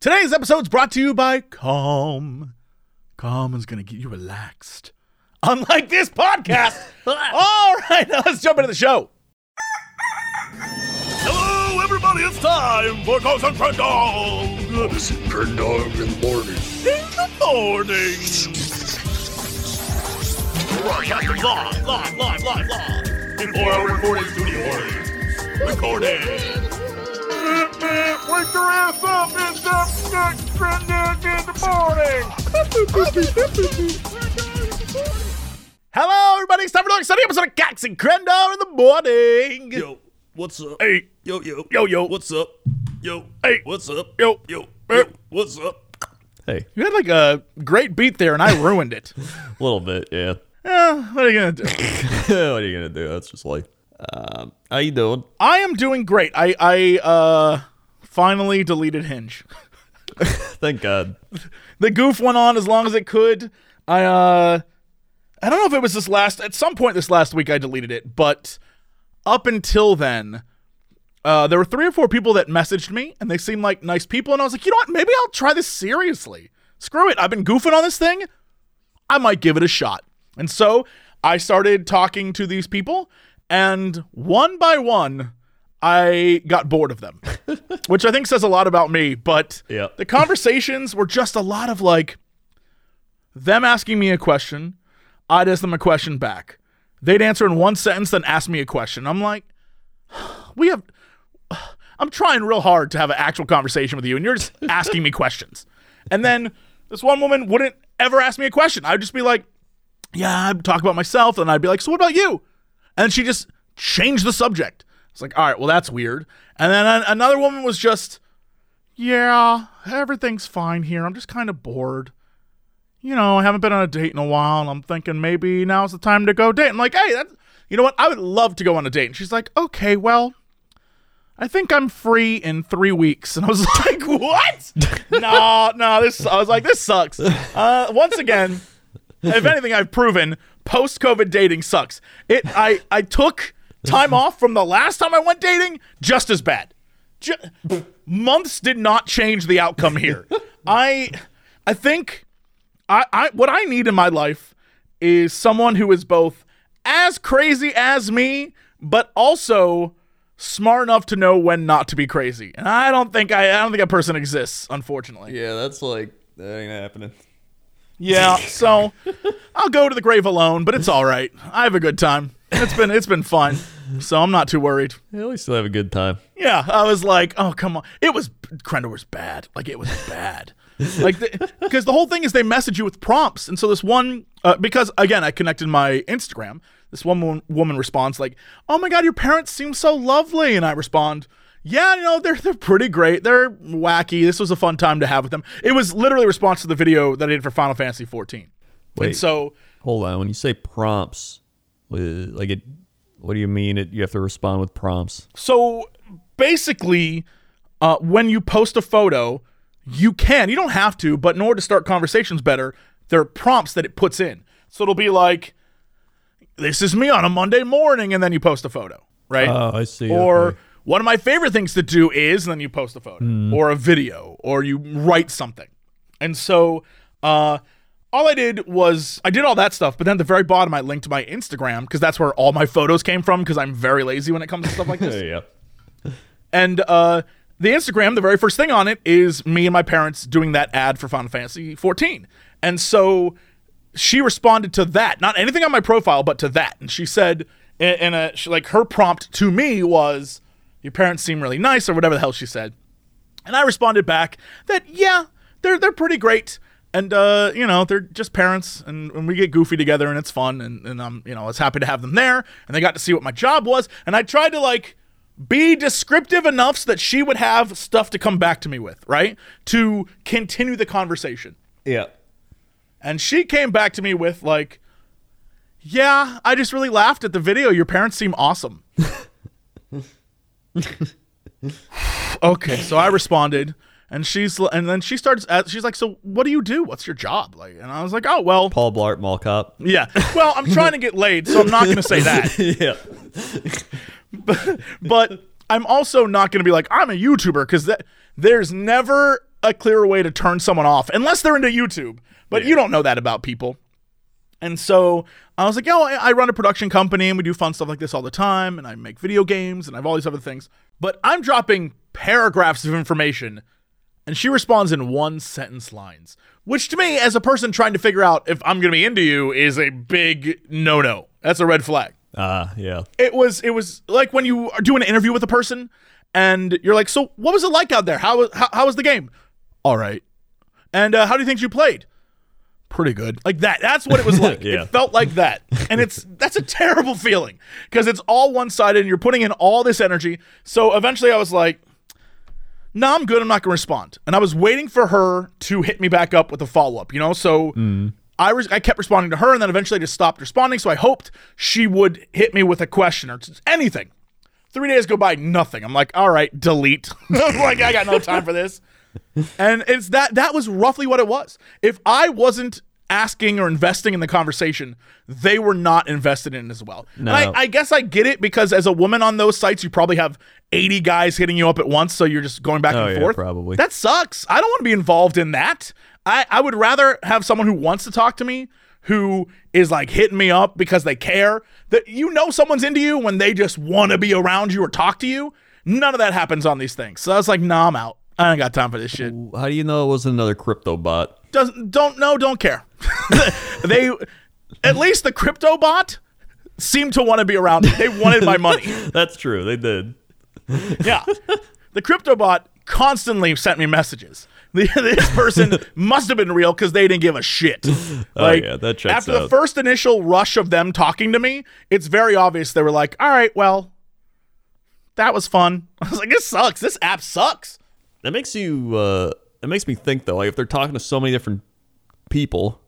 Today's episode is brought to you by Calm. Calm is going to get you relaxed. Unlike this podcast. All right, now let's jump into the show. Hello, everybody. It's time for Cox and Crendor. It's Crendor in the morning. In the morning. Broadcasting live, live, live, live, live. In four hour recording studio. Recording. Wake your ass up! It's up next Crendor in the morning! Hello, everybody. It's time for another Sunday episode of Cox and Crendor in the morning. Yo, what's up? Hey, Yo, yo, Yo, yo. What's up? Yo, Hey. what's up? yo, Yo, Hey. what's up? Hey, You had like a great beat there, and I ruined it. a little bit, yeah. Eh, what are you gonna do? what are you gonna do? That's just like, um, how you doing? I am doing great. I I uh finally deleted Hinge. Thank God. The goof went on as long as it could. I uh I don't know if it was this last at some point this last week I deleted it, but up until then, uh, there were three or four people that messaged me and they seemed like nice people, and I was like, you know what, maybe I'll try this seriously. Screw it. I've been goofing on this thing. I might give it a shot. And so I started talking to these people, and one by one, I got bored of them, which I think says a lot about me. But Yeah. the conversations were just a lot of like them asking me a question, I'd ask them a question back. They'd answer in one sentence, then ask me a question. I'm like, we have. I'm trying real hard to have an actual conversation with you, and you're just asking me questions. And then this one woman wouldn't ever ask me a question. I'd just be like, yeah, I'd talk about myself, and I'd be like, so what about you? And she just changed the subject. It's like, all right, well, that's weird. And then an- another woman was just, yeah, everything's fine here. I'm just kind of bored. You know, I haven't been on a date in a while, and I'm thinking maybe now's the time to go date. I'm like, hey, that's, you know what? I would love to go on a date. And she's like, okay, well, I think I'm free in three weeks. And I was like, what? no, no, this, I was like, this sucks. Uh, once again, if anything, I've proven post COVID dating sucks. It, I, I took time off from the last time I went dating, just as bad. Ju- months did not change the outcome here. I, I think, I, I, what I need in my life is someone who is both as crazy as me, but also smart enough to know when not to be crazy. And I don't think I, I don't think that person exists, unfortunately. Yeah, that's like that ain't happening. Yeah, so I'll go to the grave alone, but it's all right. I have a good time. It's been it's been fun, so I'm not too worried. At least you'll have a good time. Yeah, I was like, oh come on, it was Crendor was bad. Like it was bad. Like because the, whole thing is they message you with prompts, and so this one uh, because again I connected my Instagram. This one woman responds like, "Oh my god, your parents seem so lovely," and I respond. Yeah, you know, they're they're pretty great. They're wacky. This was a fun time to have with them. It was literally a response to the video that I did for Final Fantasy 14. And Wait. so Hold on. When you say prompts, uh, like it, what do you mean? It you have to respond with prompts. So basically, uh, when you post a photo, you can, you don't have to, but in order to start conversations better, there are prompts that it puts in. So it'll be like, this is me on a Monday morning, and then you post a photo, right? Oh, I see. or okay. One of my favorite things to do is, and then you post a photo or a video or you write something. And so, uh, all I did was I did all that stuff, but then at the very bottom I linked my Instagram because that's where all my photos came from because I'm very lazy when it comes to stuff like this. yeah. And uh, the Instagram, the very first thing on it is me and my parents doing that ad for Final Fantasy 14. And so she responded to that, not anything on my profile, but to that. And she said, and a she, like her prompt to me was, "Your parents seem really nice," or whatever the hell she said. And I responded back that yeah, they're they're pretty great. And uh, you know, they're just parents and, and we get goofy together and it's fun and, and I'm, you know, I was happy to have them there and they got to see what my job was. And I tried to like be descriptive enough so that she would have stuff to come back to me with, right? To continue the conversation. Yeah. And she came back to me with like, "Yeah, I just really laughed at the video. Your parents seem awesome." okay, so I responded, and she's and then she starts. At, she's like, "So what do you do? What's your job?" Like, and I was like, "Oh well, Paul Blart Mall Cop. yeah. Well, I'm trying to get laid, so I'm not going to say that." yeah. but I'm also not going to be like I'm a YouTuber because that there's never a clearer way to turn someone off unless they're into YouTube. But you don't know that about people. And so I was like, oh, I run a production company and we do fun stuff like this all the time. And I make video games and I have all these other things. But I'm dropping paragraphs of information and she responds in one sentence lines, which to me, as a person trying to figure out if I'm going to be into you, is a big no no. That's a red flag Ah, yeah. it was it was like when you are doing an interview with a person and you're like so what was it like out there how was how, how was the game all right and uh, how do you think you played pretty good like that that's what it was like Yeah. it felt like that and it's that's a terrible feeling because it's all one-sided and you're putting in all this energy so eventually i was like no i'm good i'm not going to respond and i was waiting for her to hit me back up with a follow-up you know so mm. I, res- I kept responding to her and then eventually I just stopped responding. So I hoped she would hit me with a question or just anything. Three days go by, nothing. I'm like, all right, delete. Like, I got no time for this. And it's that that was roughly what it was. If I wasn't asking or investing in the conversation, they were not invested in it as well. And No. I, I guess I get it because as a woman on those sites, you probably have 80 guys hitting you up at once, so you're just going back Oh, and yeah, forth. probably. That sucks. I don't want to be involved in that. I, I would rather have someone who wants to talk to me, who is like hitting me up because they care. That you know someone's into you when they just want to be around you or talk to you. None of that happens on these things. So I was like, nah, I'm out. I ain't got time for this shit. How do you know it wasn't another crypto bot? Doesn't don't know, don't care. they at least the crypto bot seemed to want to be around me. They wanted my money. That's true. They did. Yeah. The crypto bot constantly sent me messages. This person must have been real because they didn't give a shit. Oh, like, Oh, yeah, that checks after the first initial rush of them talking to me, it's very obvious they were like, "All right, well, that was fun." I was like, "This sucks. This app sucks." That makes you. uh It makes me think though. Like if they're talking to so many different people,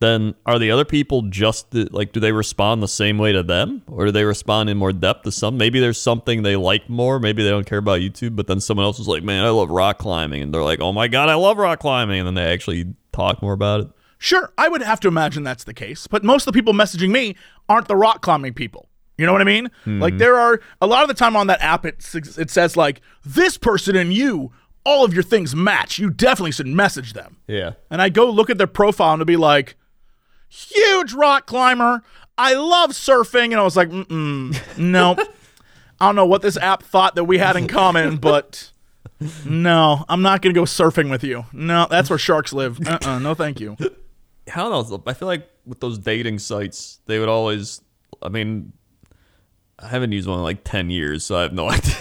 then are the other people just the, like? Do they respond the same way to them, or do they respond in more depth to some? Maybe there's something they like more. Maybe they don't care about YouTube, but then someone else is like, "Man, I love rock climbing," and they're like, "Oh my god, I love rock climbing," and then they actually talk more about it. Sure, I would have to imagine that's the case, but most of the people messaging me aren't the rock climbing people. You know what I mean? Like there are a lot of the time on that app it it says like this person and you all of your things match. You definitely should message them. Yeah. And I go look at their profile and to be like huge rock climber. I love surfing and I was like, mm no. I don't know what this app thought that we had in common, but no, I'm not going to go surfing with you. No, that's where sharks live. Uh-uh, no, thank you. I don't know. I feel like with those dating sites, they would always. I mean, I haven't used one in like ten years, so I have no idea.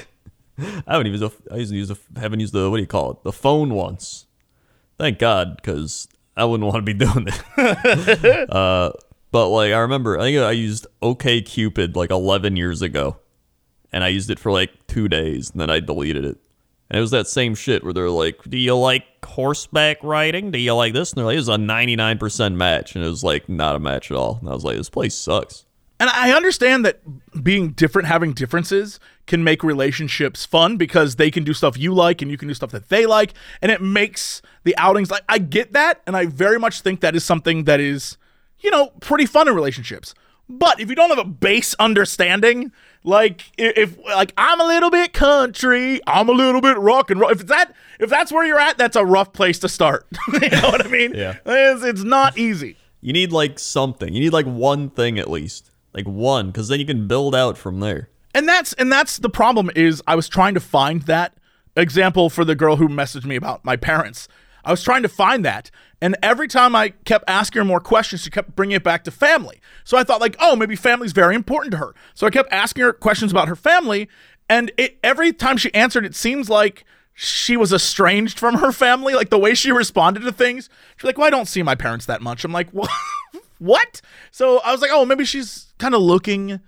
I haven't even used. A, I used to use. A, haven't used the what do you call it? The phone once. Thank God, because I wouldn't want to be doing it. uh, but like I remember, I think I used OK Cupid like eleven years ago, and I used it for like two days, and then I deleted it. And it was that same shit where they're like, "Do you like horseback riding? Do you like this?" And they're like, "It was a ninety-nine percent match," and it was like not a match at all. And I was like, "This place sucks." And I understand that being different, having differences can make relationships fun because they can do stuff you like and you can do stuff that they like. And it makes the outings like, I get that. And I very much think that is something that is, you know, pretty fun in relationships. But if you don't have a base understanding, like if like I'm a little bit country, I'm a little bit rock and roll. If that, if that's where you're at, that's a rough place to start. you know what I mean? Yeah. It's, it's not easy. You need like something. You need like one thing at least, like one, because then you can build out from there. and that's and that's the problem is i was trying to find that example for the girl who messaged me about my parents. I was trying to find that and every time i kept asking her more questions she kept bringing it back to family. So i thought like oh maybe family's very important to her. So i kept asking her questions about her family and it, every time she answered it seems like she was estranged from her family like the way she responded to things. She's like well i don't see my parents that much. I'm like what what? So i was like oh maybe she's kind of looking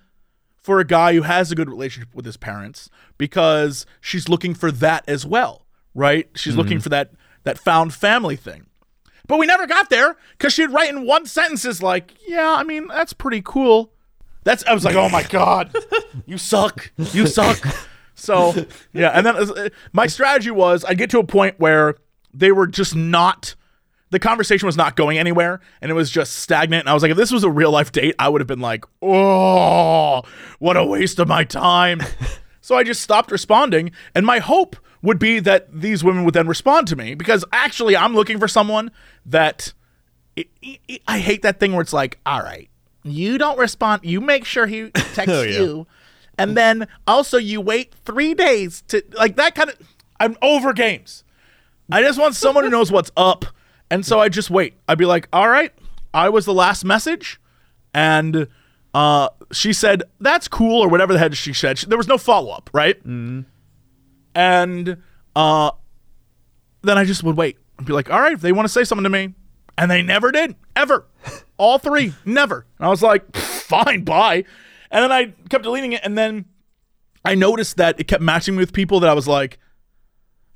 for a guy who has a good relationship with his parents because she's looking for that as well, right? She's looking for that that found family thing. But we never got there because she'd write in one sentence is like, yeah, I mean, that's pretty cool. That's I was like, oh my god, you suck, you suck. So yeah, and then uh, my strategy was I'd get to a point where they were just not the conversation was not going anywhere and it was just stagnant. And I was like, if this was a real life date, I would have been like, oh, what a waste of my time. so I just stopped responding. And my hope would be that these women would then respond to me because actually I'm looking for someone that I- I I hate that thing where it's like, all right, you don't respond, you make sure he texts Oh, yeah. you, and then also you wait three days to like that kind of. I'm over games. I just want someone who knows what's up, and so I just wait. I'd be like, all right, I was the last message, and uh, she said that's cool or whatever the heck she said. There was no follow up, right? and uh, then I just would wait and be like, all right, if they want to say something to me. And they never did, ever. All three, never. And I was like, fine, bye. And then I kept deleting it. And then I noticed that it kept matching me with people that I was like,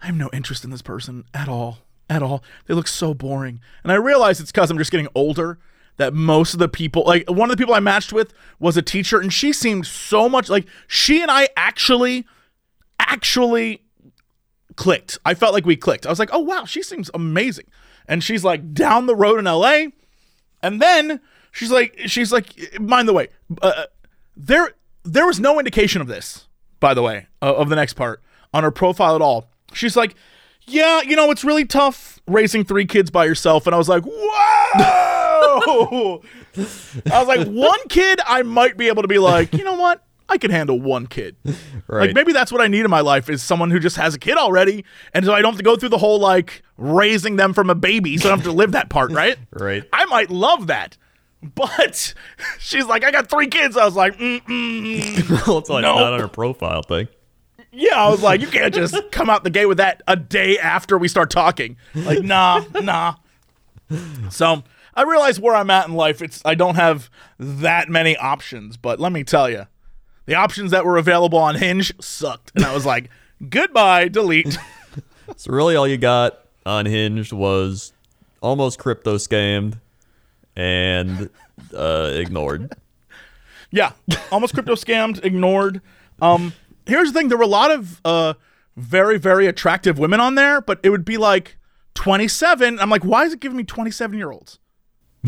I have no interest in this person at all. At all. They look so boring. And I realized it's because I'm just getting older that most of the people, like one of the people I matched with was a teacher, and she seemed so much like she and I actually, actually clicked. I felt like we clicked. I was like, oh wow, she seems amazing. And she's like down the road in LA. And then she's like, she's like, mind the way, uh, there there was no indication of this, by the way, uh, of the next part on her profile at all. She's like, yeah, you know, it's really tough raising three kids by yourself. And I was like, whoa. I was like, one kid, I might be able to be like, you know what? I can handle one kid. Right. Like maybe that's what I need in my life is someone who just has a kid already, and so I don't have to go through the whole like raising them from a baby, so I don't have to live that part, right? Right. I might love that, but she's like, I got three kids. I was like, Mm-mm. well, it's like No. not on her profile thing. Yeah. I was like, you can't just come out the gate with that a day after we start talking. Like, nah, nah. So I realize where I'm at in life. It's I don't have that many options, but let me tell you, the options that were available on Hinge sucked, and I was like, goodbye, delete. So really, all you got unhinged was almost crypto scammed and uh, ignored. Yeah, almost crypto scammed, ignored. Um, here's the thing: there were a lot of uh, very, very attractive women on there, but it would be like 27. I'm like, why is it giving me 27 year olds?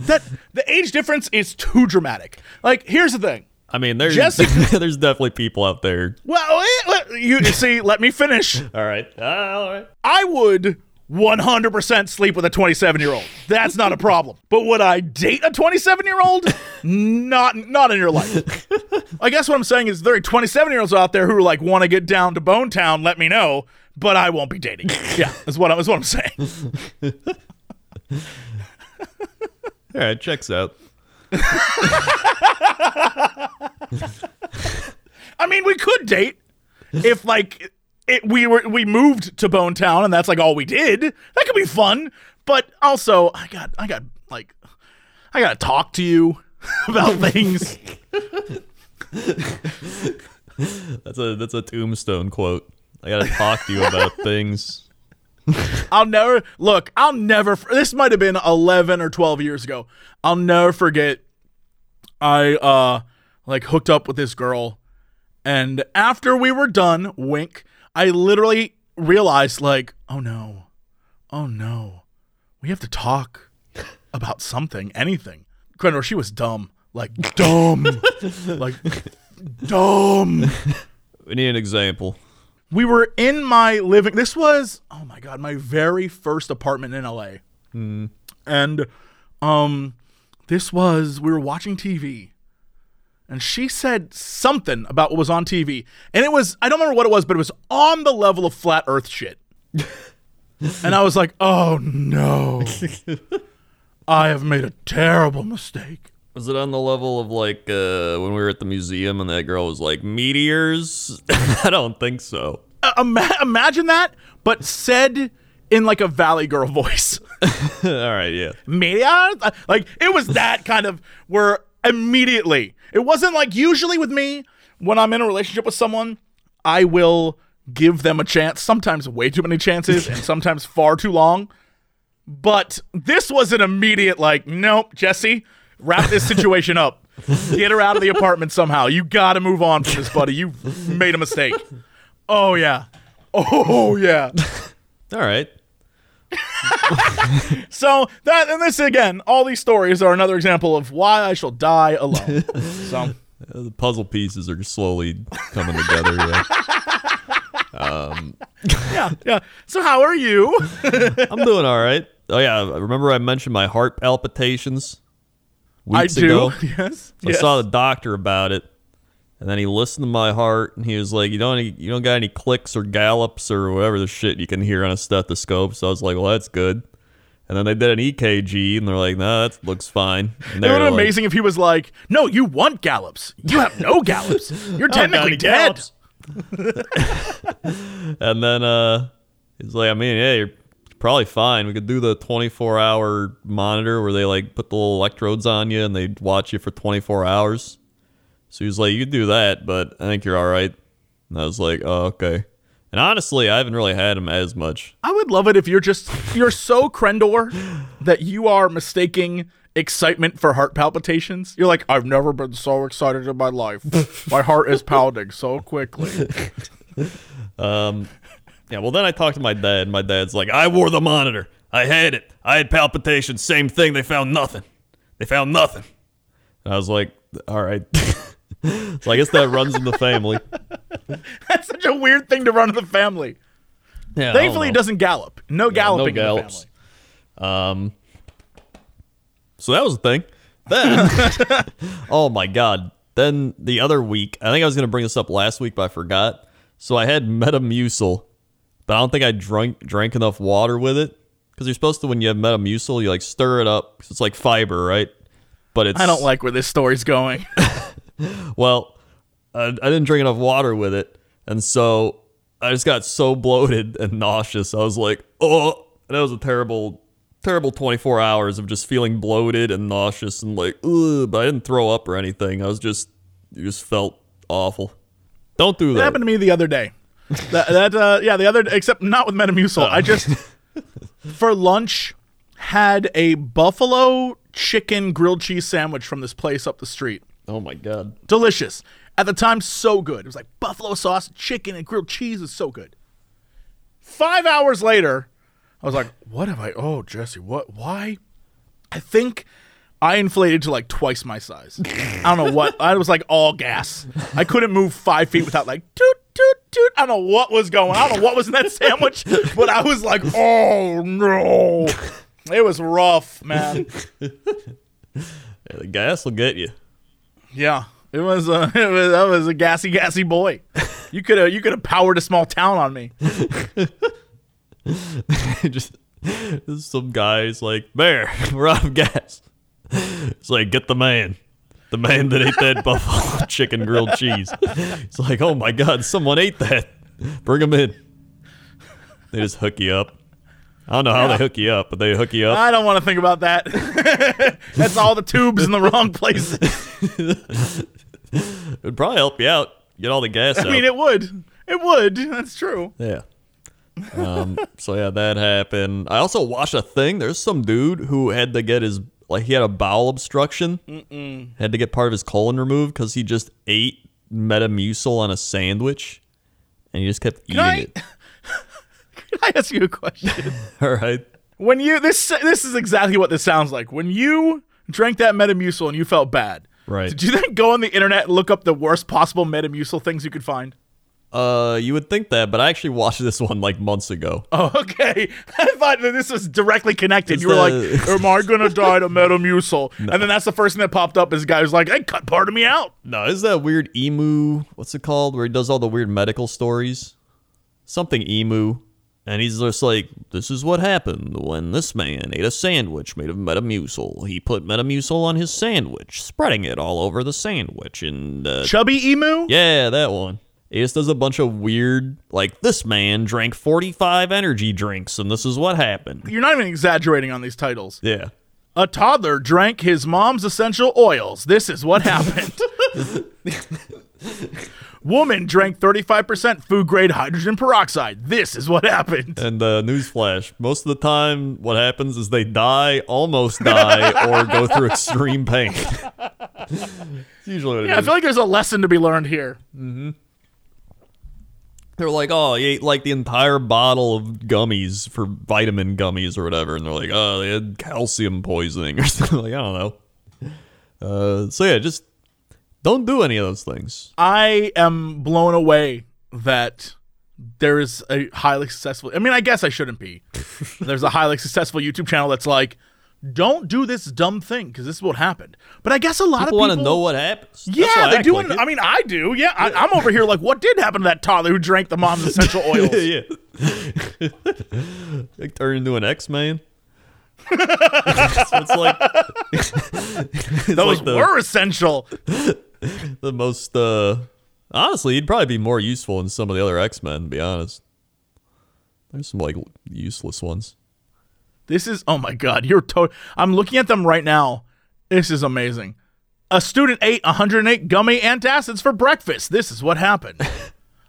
that the age difference is too dramatic. Like, here's the thing. I mean, there's Jesse- there's definitely people out there. Well, eh, you see, let me finish. All right, uh, all right. I would 100% sleep with a 27 year old. That's not a problem. But would I date a 27 year old? Not, not in your life. I guess what I'm saying is there are 27 year olds out there who like want to get down to Bone Town. Let me know, but I won't be dating. Yeah, is what I is what I'm saying. All right, checks out. I mean, we could date if like it, we were we moved to Bone Town and that's like all we did. That could be fun. But also, I got I got like I gotta talk to you about things. That's a that's a tombstone quote. I gotta talk to you about things. I'll never look. I'll never. This might have been eleven or twelve years ago. I'll never forget. I uh like hooked up with this girl, and after we were done, wink. I literally realized like, oh no, oh no, we have to talk about something, anything. Granted, she was dumb, like dumb, like dumb. We need an example. we were in my living this was oh my god my very first apartment in la and um this was we were watching tv and she said something about what was on tv and it was i don't remember what it was but it was on the level of flat earth shit and i was like oh no i have made a terrible mistake Was it on the level of like uh, when we were at the museum and that girl was like meteors? I don't think so. Uh, ima- imagine that but said in like a valley girl voice All right, yeah. media like it was that kind of where immediately. It wasn't like usually with me when i'm in a relationship with someone i will give them a chance sometimes way too many chances and sometimes far too long. But this was an immediate like nope jesse wrap this situation up. Get her out of the apartment somehow. You gotta move on from this buddy. You made a mistake. Oh yeah. Oh yeah. All right. So that and this again, all these stories are another example of why I shall die alone. so The puzzle pieces are just slowly coming together. Yeah. Um, yeah, yeah. So how are you? I'm doing all right. Oh yeah, remember I mentioned my heart palpitations weeks I do. ago. Yes. I yes. saw the doctor about it, and then he listened to my heart, and he was like, "You don't, you don't got any clicks or gallops or whatever the shit you can hear on a stethoscope." So I was like, "Well, that's good." And then they did an EKG, and they're like, "No, that looks fine." And It would were have been amazing if he was like, "No, you want gallops. You have no gallops. You're "I don't got technically dead." and then uh, he's like, "I mean, yeah, you're probably fine. We could do the 24 hour monitor where they like put the little electrodes on you and they watch you for 24 hours." So he was like, "You do that, but I think you're all right." And I was like, "Oh, okay." And honestly, I haven't really had him as much. I would love it if you're just you're so Crendor that you are mistaking excitement for heart palpitations. You're like, I've never been so excited in my life. My heart is pounding so quickly. Um, yeah. Well, then I talked to my dad. and My dad's like, "I wore the monitor. I had it. I had palpitations. Same thing. They found nothing. They found nothing." And I was like, "All right." so I guess that runs in the family. That's such a weird thing to run in the family. Yeah. Thankfully, it doesn't gallop. No galloping no in the gallops. family. Um, so that was the thing. Then, oh my god. Then the other week, I think I was gonna bring this up last week, but I forgot. So I had Metamucil, but I don't think I drank drank enough water with it because you're supposed to when you have Metamucil, you like stir it up 'cause it's like fiber, right? But it's I don't like where this story's going. well, I, I didn't drink enough water with it, and so I just got so bloated and nauseous. I was like, oh, that was a terrible, terrible 24 hours of just feeling bloated and nauseous and like, ugh. But I didn't throw up or anything. I was just, it just felt awful. Don't do That that. happened to me the other day. that, that uh, yeah, the other except not with Metamucil. I just for lunch had a buffalo chicken grilled cheese sandwich from this place up the street. Oh my god. Delicious. At the time, so good. It was like buffalo sauce, chicken, and grilled cheese is so good. Five hours later, I was like, "What have I? Oh, Jesse, what? Why? I think I inflated to like twice my size. I don't know what. I was like all gas. I couldn't move five feet without like toot toot toot. I don't know what was going. On. I don't know what was in that sandwich, but I was like, oh no. It was rough, man. Yeah, the gas will get you. Yeah, it was. Uh, it was that was a gassy, gassy boy. You could have you could have powered a small town on me. just there's some guys like, Bear, we're out of gas. It's like, get the man. The man that ate that buffalo chicken grilled cheese. It's like, oh my god, someone ate that. Bring him in. They just hook you up. I don't know how they hook you up, but they hook you up. I don't want to think about that. That's all the tubes in the wrong places. It would probably help you out. Get all the gas out. I mean, it would. It would. That's true. Yeah. Um, so yeah, that happened. I also watched a thing. There's some dude who had to get his like he had a bowel obstruction. Had to get part of his colon removed because he just ate Metamucil on a sandwich, and he just kept eating I- it. I ask you a question? All right. when you this this is exactly what this sounds like. When you drank that Metamucil and you felt bad, Right. Did you then go on the internet and look up the worst possible Metamucil things you could find? Uh, you would think that, but I actually watched this one like months ago. Oh, okay. I thought that this was directly connected. It's you were the- like, "Am I gonna die to Metamucil?" And then that's the first thing that popped up. Is a guy who's like, "Hey, cut part of me out." No, is that weird emu? What's it called? Where he does all the weird medical stories? Something emu. And he's just like, this is what happened when this man ate a sandwich made of Metamucil. He put Metamucil on his sandwich, spreading it all over the sandwich. And, uh, Chubby emu. yeah, that one. He just does a bunch of weird, like, this man drank 45 energy drinks, and this is what happened. You're not even exaggerating on these titles. Yeah. A toddler drank his mom's essential oils. This is what happened. Woman drank 35% food grade hydrogen peroxide. This is what happened. And uh, newsflash: most of the time, what happens is they die, almost die, or go through extreme pain. It's usually what it Yeah, I feel like there's a lesson to be learned here. they're like, "Oh, he ate like the entire bottle of gummies for vitamin gummies or whatever," and they're like, "Oh, they had calcium poisoning or something." like I don't know. Uh, so yeah, just don't do any of those things. I am blown away that there is a highly successful. I mean, I guess I shouldn't be. There's a highly successful YouTube channel that's like, don't do this dumb thing because this is what happened. But I guess a lot People of people want to know what happens. Yeah, they do. like. I mean, I do. Yeah, I, I'm over here like, what did happen to that toddler who drank the mom's essential oils? yeah. like turn into an X Man. so it's like it's Those like the, were essential. the most. uh Honestly, he'd probably be more useful than some of the other X Men. To be honest, there's some like useless ones. This is oh my god, you're to- I'm looking at them right now. This is amazing. A student ate 108 gummy antacids for breakfast. This is what happened.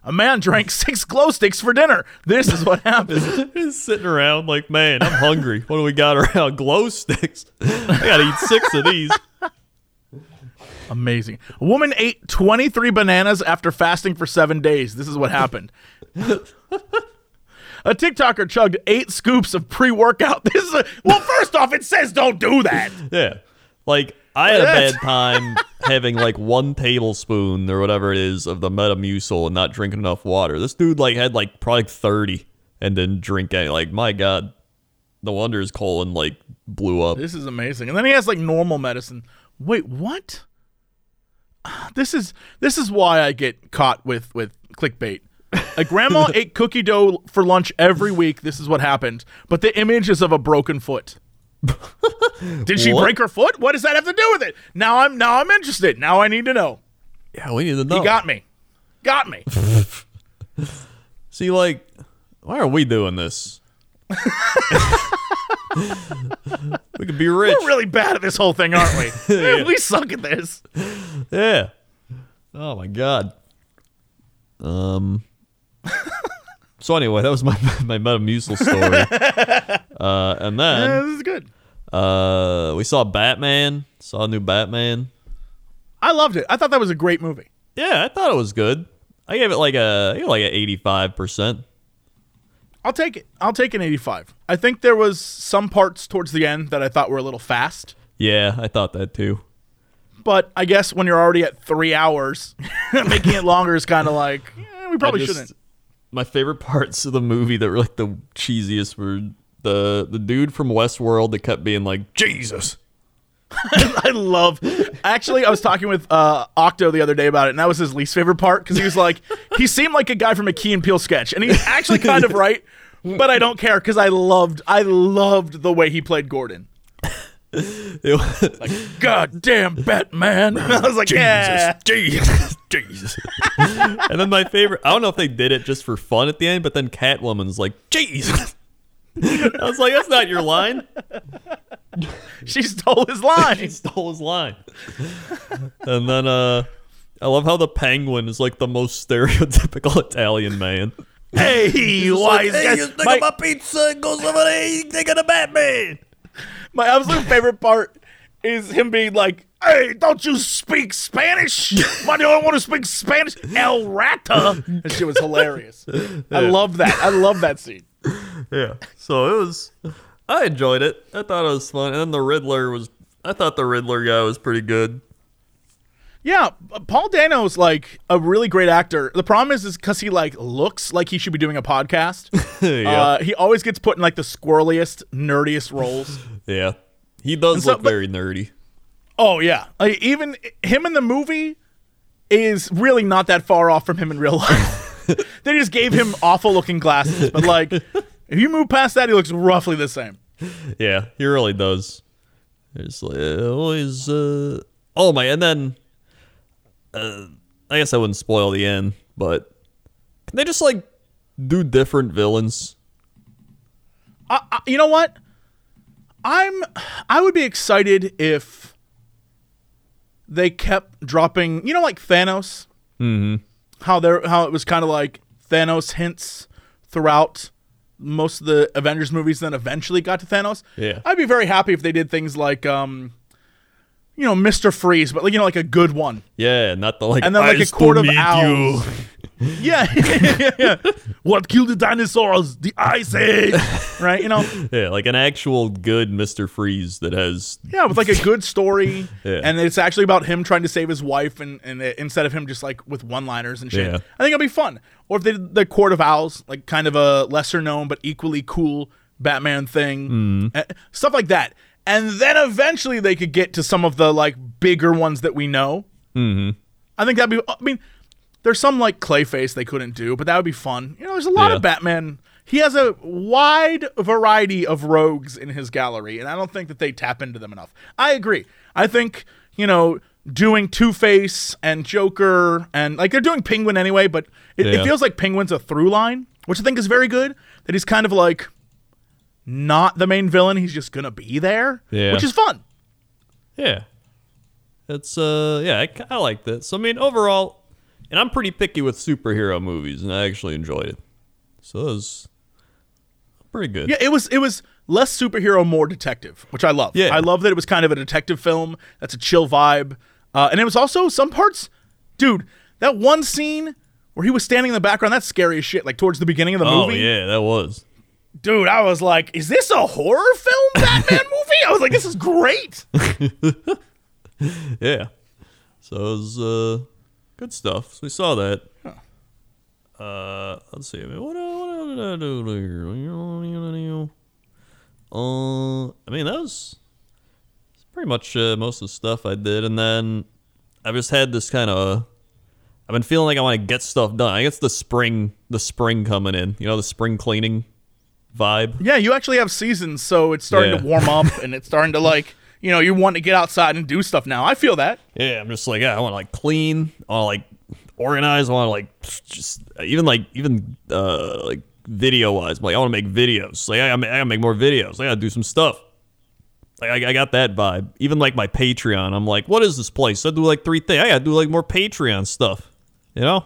A man drank six glow sticks for dinner. This is what happened. Just sitting around like, man, I'm hungry. What do we got around? Glow sticks. I gotta eat six of these. Amazing. A woman ate 23 bananas after fasting for seven days. This is what happened. A TikToker chugged eight scoops of pre-workout. This is a, well. First off, it says don't do that. Yeah. Like I had a bad time having like one tablespoon or whatever it is of the Metamucil and not drinking enough water. This dude like had like probably 30 and didn't drink any. Like my god. No wonder his colon like blew up. This is amazing. And then he has like normal medicine. Wait, what? This is this is why I get caught with with clickbait. A grandma ate cookie dough for lunch every week. This is what happened. But the image is of a broken foot. Did she What? break her foot? What does that have to do with it? Now I'm now I'm interested. Now I need to know. Yeah, we need to know. He got me. Got me. See, like, why are we doing this? We could be rich. We're really bad at this whole thing, aren't we? We suck at this. Yeah. Oh my god. Um. so anyway, that was my my Metamucil story. uh, and Yeah, then this is good. uh, we saw Batman. Saw a new Batman. I loved it. I thought that was a great movie. Yeah, I thought it was good. I gave it like a I gave it like a eighty five percent. I'll take it. I'll take an 85. I think there was some parts towards the end that I thought were a little fast, Yeah, I thought that too. but I guess when you're already at three hours, making it longer is kind of like eh, we probably just- shouldn't. My favorite parts of the movie that were like the cheesiest were the the dude from Westworld that kept being like Jesus. I love. Actually, I was talking with uh, Octo the other day about it, and that was his least favorite part because he was like, he seemed like a guy from a Key and Peele sketch, and he's actually kind of right. But I don't care because I loved, I loved the way he played Gordon. It was, God damn Batman! I was like, yeah. Jesus, Jesus. and then my favorite, I don't know if they did it just for fun at the end, but then Catwoman's like, Jesus. I was like, that's not your line. She stole his line. He line. stole his line. and then, uh, I love how the penguin is like the most stereotypical Italian man. hey, wise guy. My, pizza and goes over there, you think of the Batman. my absolute favorite part is him being like, "Hey, don't you speak Spanish? Am I the only one who speaks Spanish?" El Rata. That shit was hilarious. I love that. I love that scene. Yeah. So it was. I enjoyed it. I thought it was fun. And then the Riddler was. I thought the Riddler guy was pretty good. Yeah, Paul Dano's like a really great actor. The problem is, is because he like looks like he should be doing a podcast. yeah. uh, he always gets put in like the squirreliest, nerdiest roles. yeah. He does so- look but- very nerdy. Oh yeah, like, even him in the movie is really not that far off from him in real life. they just gave him awful looking glasses, but like if you move past that, he looks roughly the same. Yeah, he really does. It's like uh, always. Uh, oh my! And then, uh, I guess I wouldn't spoil the end, but can they just like do different villains? I, you know what? I'm I would be excited if they kept dropping, you know, like Thanos. Mm-hmm. How there, how it was kind of like Thanos hints throughout most of the Avengers movies, then eventually got to Thanos. Yeah. I'd be very happy if they did things like, um, you know, Mister Freeze, but like you know, like a good one. Yeah, not the like. And then, like, "I a court of owls." you." yeah, yeah, yeah. What killed the dinosaurs? The ice age, right? You know, Yeah, like an actual good Mister Freeze that has. yeah, with like a good story, Yeah. and it's actually about him trying to save his wife, and, and it, instead of him just like with one-liners and shit. Yeah. I think it'll be fun. Or if they did the Court of Owls, like kind of a lesser known but equally cool Batman thing, uh, stuff like that, and then eventually they could get to some of the like bigger ones that we know. Mm-hmm. I think that'd be. I mean, there's some like Clayface they couldn't do, but that would be fun. You know, there's a lot Yeah. of Batman. He has a wide variety of rogues in his gallery, and I don't think that they tap into them enough. I agree. I think you know doing Two Face and Joker and like they're doing Penguin anyway, but it, it feels like Penguin's a through line, which I think is very good. That he's kind of like not the main villain; he's just gonna be there, Yeah. which is fun. Yeah, it's uh, yeah, I, I like this. So I mean, overall, and I'm pretty picky with superhero movies, and I actually enjoyed it. So it was pretty good. Yeah, it was it was less superhero, more detective, which I love. Yeah. I love that it was kind of a detective film. That's a chill vibe, uh, and it was also some parts, dude. That one scene where he was standing in the background, that's scary as shit. Like towards the beginning of the Oh movie, yeah, that was. dude. I was like, is this a horror film Batman movie? I was like, this is great. Yeah. So it was uh, good stuff. So we saw that. Uh, let's see. I mean, what, what did I do? Uh, I mean, that was pretty much uh, most of the stuff I did, and then I've just had this kind of. I've been feeling like I want to get stuff done. I guess the spring, the spring coming in. You know, the spring cleaning vibe. Yeah, you actually have seasons, so it's starting Yeah. to warm up, and it's starting to like, you know, you want to get outside and do stuff now. I feel that. Yeah, I'm just like, yeah, I want to like clean, I want to like organize, I want to like just even like even uh like video wise, like I want to make videos. Like I I gotta make more videos. I gotta do some stuff. Like I, I got that vibe. Even like my Patreon, I'm like, what is this place? I do like three things. I gotta do like more Patreon stuff. You know?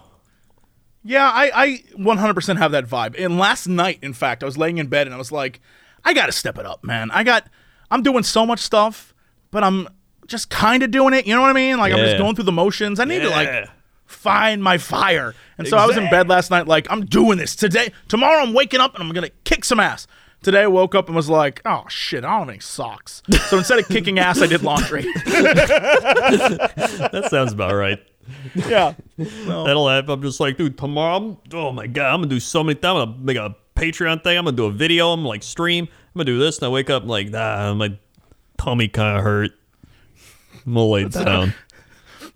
Yeah, I, I 100% have that vibe. And last night, in fact, I was laying in bed and I was like, I got to step it up, man. I got, I'm doing so much stuff, but I'm just kind of doing it. You know what I mean? Like, I'm just going through the motions. I need to, like, find my fire. And so I was in bed last night, like, I'm doing this today. Tomorrow, I'm waking up and I'm going to kick some ass. Today, I woke up and was like, oh, shit, I don't have any socks. So instead of kicking ass, I did laundry. That sounds about right. yeah. That'll happen. I'm just like, dude, tomorrow, I'm, oh my god, I'm gonna do so many things. I'm gonna make a Patreon thing. I'm gonna do a video. I'm gonna like stream. I'm gonna do this, and I wake up I'm like, nah, my tummy kind of hurt. I'm gonna lay down.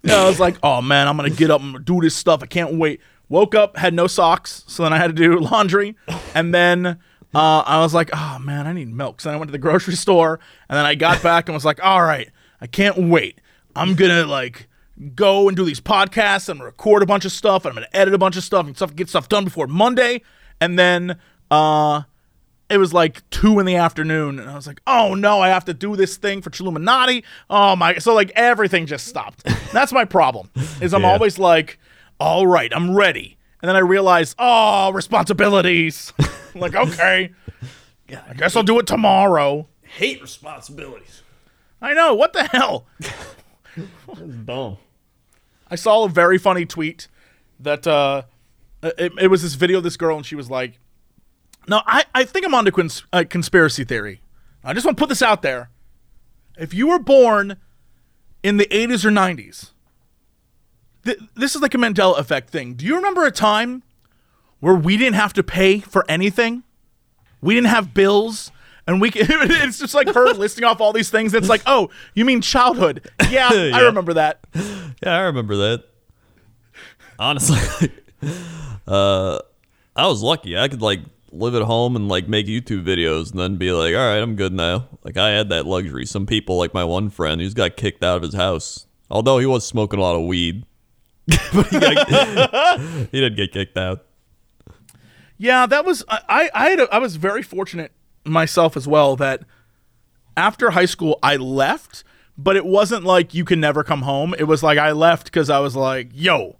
Yeah, I was like, oh man, I'm gonna get up and do this stuff. I can't wait. Woke up, had no socks, so then I had to do laundry, and then uh, I was like, oh man, I need milk. So then I went to the grocery store, and then I got back and was like, all right, I can't wait. I'm gonna like go and do these podcasts and record a bunch of stuff, and I'm gonna edit a bunch of stuff and stuff, get stuff done before Monday, and then uh, it was like two in the afternoon, and I was like, "Oh no, I have to do this thing for Chilluminati." Oh my! So like everything just stopped. That's my problem. Is I'm Yeah. always like, "All right, I'm ready," and then I realize, "Oh, responsibilities." Like, okay, I guess I'll do it tomorrow. Hate responsibilities. I know what the hell. Dumb. I saw a very funny tweet that uh, it, it was this video of this girl, and she was like, "No, I, I think I'm onto cons- uh, conspiracy theory. I just want to put this out there. If you were born in the 80s or 90s, th- this is like a Mandela effect thing. Do you remember a time where we didn't have to pay for anything? We didn't have bills." And we can, it's just like her listing off all these things. It's like, oh, you mean childhood? Yeah, I remember that. Yeah, I remember that. Honestly, uh, I was lucky. I could like live at home and like make YouTube videos and then be like, all right, I'm good now. Like I had that luxury. Some people, like my one friend, he's got kicked out of his house. Although he was smoking a lot of weed, but he, got, he didn't get kicked out. Yeah, that was I. I, I had. A, I was very fortunate myself as well that after high school I left, but it wasn't like you can never come home. It was like I left because I was like, "Yo,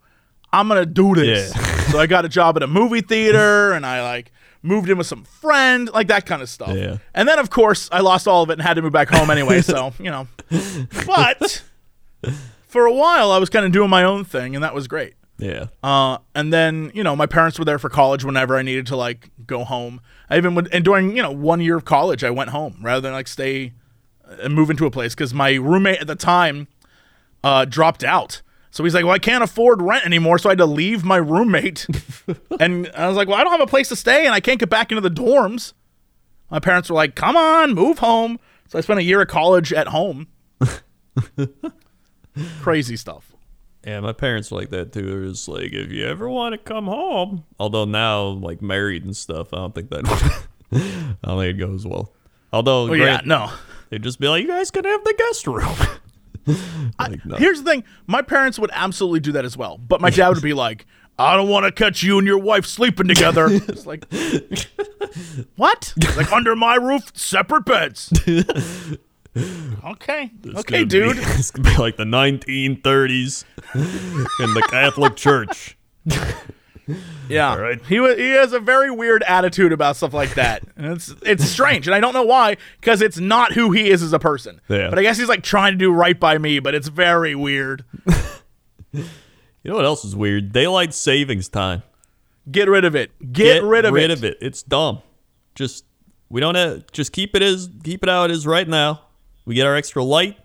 I'm gonna do this." Yeah. so I got a job at a movie theater, and I like moved in with some friend, like that kind of stuff. Yeah. And then of course I lost all of it and had to move back home anyway. so you know, but for a while I was kind of doing my own thing, and that was great. Yeah. Uh, and then you know my parents were there for college whenever I needed to like go home. I even would, and during you know one year of college I went home rather than like stay and move into a place because my roommate at the time uh, dropped out. So he's like, well, I can't afford rent anymore, so I had to leave my roommate. and I was like, well, I don't have a place to stay, and I can't get back into the dorms. My parents were like, come on, move home. So I spent a year of college at home. Crazy stuff. Yeah, my parents were like that too. They're just like, if you ever want to come home. Although now, like married and stuff, I don't think that. I don't think it goes well. Although, Oh, yeah, no. they'd just be like, you guys can have the guest room. like, no. Here's the thing: my parents would absolutely do that as well, but my dad would be like, "I don't want to catch you and your wife sleeping together." It's like, what? Like under my roof, separate beds. okay, It's okay, dude. Be, it's gonna be like the 1930s in the Catholic Church. Yeah, right. He he has a very weird attitude about stuff like that. And it's it's strange, and I don't know why, because it's not who he is as a person. Yeah. But I guess he's like trying to do right by me, but it's very weird. You know what else is weird? Daylight savings time. Get rid of it. Get, rid of it. It's dumb. Just we don't have, just keep it as keep it how it is right now. We get our extra light.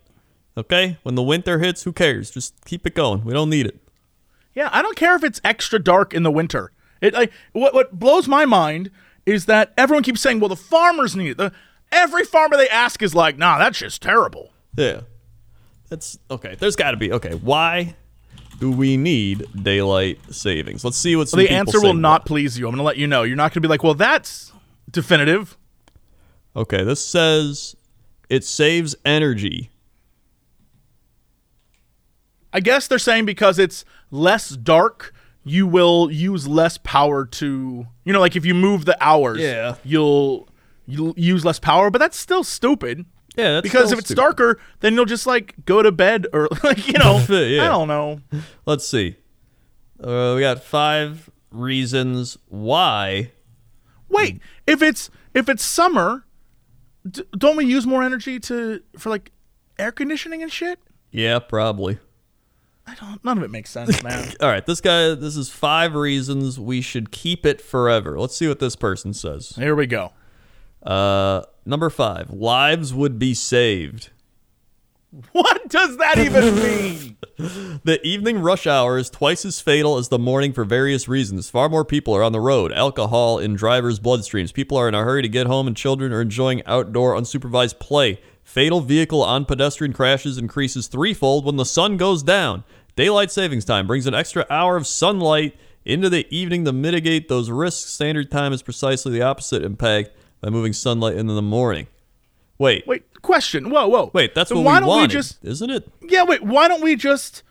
Okay? When the winter hits, who cares? Just keep it going. We don't need it. Yeah, I don't care if it's extra dark in the winter. It like what what blows my mind is that everyone keeps saying, "Well, the farmers need it." The, every farmer they ask is like, "Nah, that's just terrible." Yeah. That's okay. There's got to be. Okay, why do we need daylight savings? Let's see what some the answer will about not please you. I'm going to let you know. You're not going to be like, "Well, that's definitive." Okay, this says it saves energy. I guess they're saying because it's less dark, you will use less power to, you know, like if you move the hours, Yeah. you'll you'll use less power, but that's still stupid. Yeah, that's Because if it's stupid. darker, then you'll just like go to bed or like, you know, Yeah. I don't know. Let's see. Uh, we got five reasons why. Wait, if it's if it's summer, d- don't we use more energy to for like air conditioning and shit? Yeah, probably. I don't. None of it makes sense, man. All right, this guy. This is five reasons we should keep it forever. Let's see what this person says. Here we go. Uh, number five, lives would be saved. What does that even mean? The evening rush hour is twice as fatal as the morning for various reasons. Far more people are on the road, alcohol in drivers' bloodstreams. People are in a hurry to get home, and children are enjoying outdoor unsupervised play. Fatal vehicle on pedestrian crashes increases threefold when the sun goes down. Daylight savings time brings an extra hour of sunlight into the evening to mitigate those risks. Standard time is precisely the opposite impact by moving sunlight into the morning. Wait, wait, question. Whoa, whoa. wait. That's what why we don't wanted, we just? isn't it? Yeah, wait. Why don't we just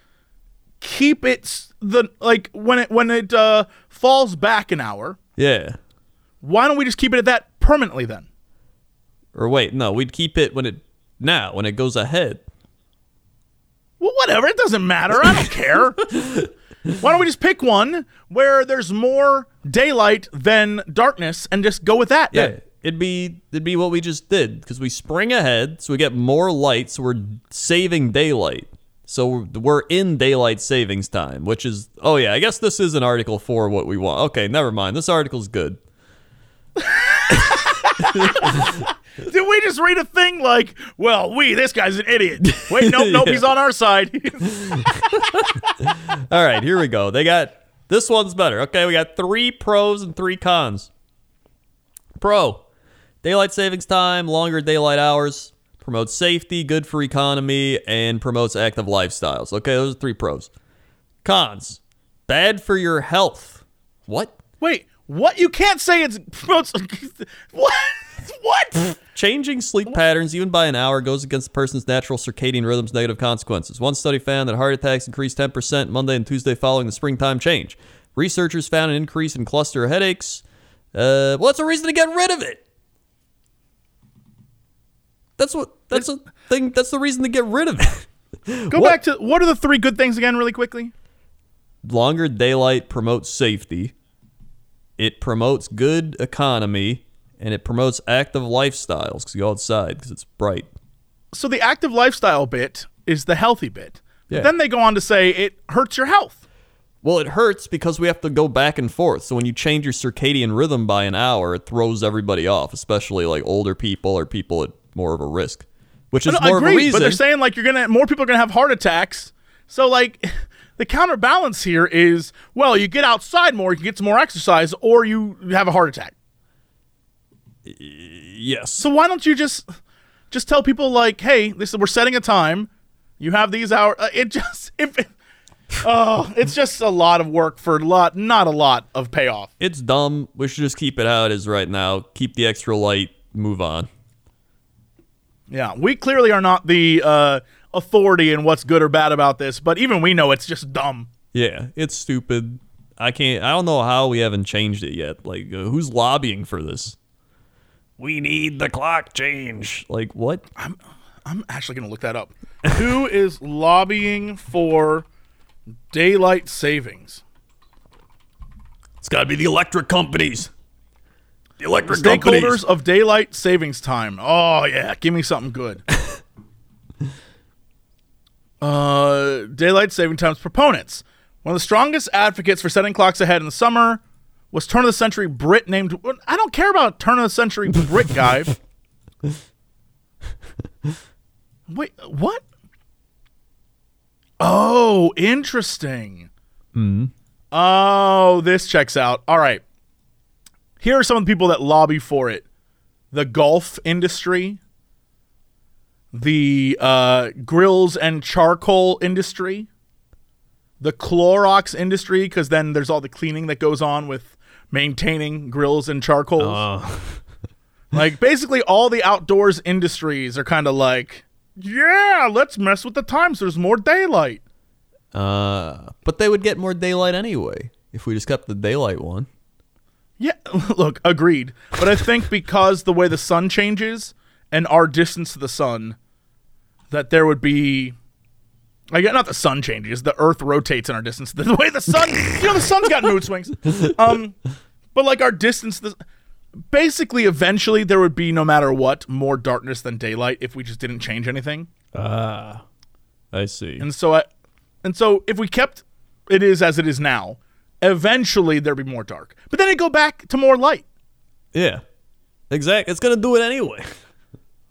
keep it the like when it when it uh, falls back an hour? Yeah. Why don't we just keep it at that permanently then? Or wait, no, we'd keep it when it now when it goes ahead. Well, whatever. It doesn't matter. I don't care. Why don't we just pick one where there's more daylight than darkness and just go with that? then? it'd be it'd be what we just did because we spring ahead, so we get more light, so we're saving daylight. So we're- we're in daylight savings time, which is oh yeah, I guess this is an article for what we want. Okay, never mind. This article's good. Did we just read a thing like, well, we, this guy's an idiot? Wait, nope, nope, Yeah. he's on our side. All right, here we go. They got this one's better. Okay, we got three pros and three cons. Pro: daylight savings time, longer daylight hours, promotes safety, good for economy, and promotes active lifestyles. Okay, those are three pros. Cons: bad for your health. What? Wait, what? You can't say it's what? What? Changing sleep patterns, even by an hour, goes against the person's natural circadian rhythms, negative consequences. One study found that heart attacks increased 10% Monday and Tuesday following the springtime change. Researchers found an increase in cluster headaches. Uh, what's a reason to get rid of it? That's what. That's a thing. That's the reason to get rid of it. Go What- back to what are the three good things again, really quickly? Longer daylight promotes safety. It promotes good economy, and it promotes active lifestyles because you go outside because it's bright. So the active lifestyle bit is the healthy bit. Yeah. Then they go on to say it hurts your health. Well, it hurts because we have to go back and forth. So when you change your circadian rhythm by an hour, it throws everybody off, especially like older people or people at more of a risk. Which is No, more of a reason. but they're saying like you're gonna more people are gonna have heart attacks. So like the counterbalance here is well, you get outside more, you can get some more exercise, or you have a heart attack. yes. So why don't you just just tell people like, hey, this we're setting a time. You have these hours. Uh, it just if oh, it's just a lot of work for a lot, not a lot of payoff. It's dumb. We should just keep it how it is right now. Keep the extra light. Move on. Yeah, we clearly are not the uh, authority in what's good or bad about this, but even we know it's just dumb. Yeah, it's stupid. I can't. I don't know how we haven't changed it yet. Like, uh, who's lobbying for this? We need the clock change. Like, what? I'm I'm actually going to look that up. Who is lobbying for daylight savings? It's got to be the electric companies. The electric Stakeholders of daylight savings time. Oh yeah, give me something good. uh, daylight saving times proponents. One of the strongest advocates for setting clocks ahead in the summer was turn of the century Brit named. I don't care about turn of the century Brit guy. Wait, what? Oh, interesting. Oh, this checks out. All right. Here are some of the people that lobby for it the golf industry, the uh, grills and charcoal industry, the Clorox industry, because then there's all the cleaning that goes on with maintaining grills and charcoals. Oh. like, basically, all the outdoors industries are kind of like, yeah, let's mess with the times. There's more daylight. Uh, but they would get more daylight anyway if we just kept the daylight one. Yeah, look, agreed. But I think because the way the sun changes and our distance to the sun, that there would be. I get not the sun changes, the Earth rotates in our distance. The way the sun, you know, the sun's got mood swings. Um, but like our distance, the, basically, eventually there would be no matter what more darkness than daylight if we just didn't change anything. Ah, I see. And so I, and so if we kept it is as it is now, eventually there'd be more dark. But then it go back to more light. yeah, exactly. It's gonna do it anyway.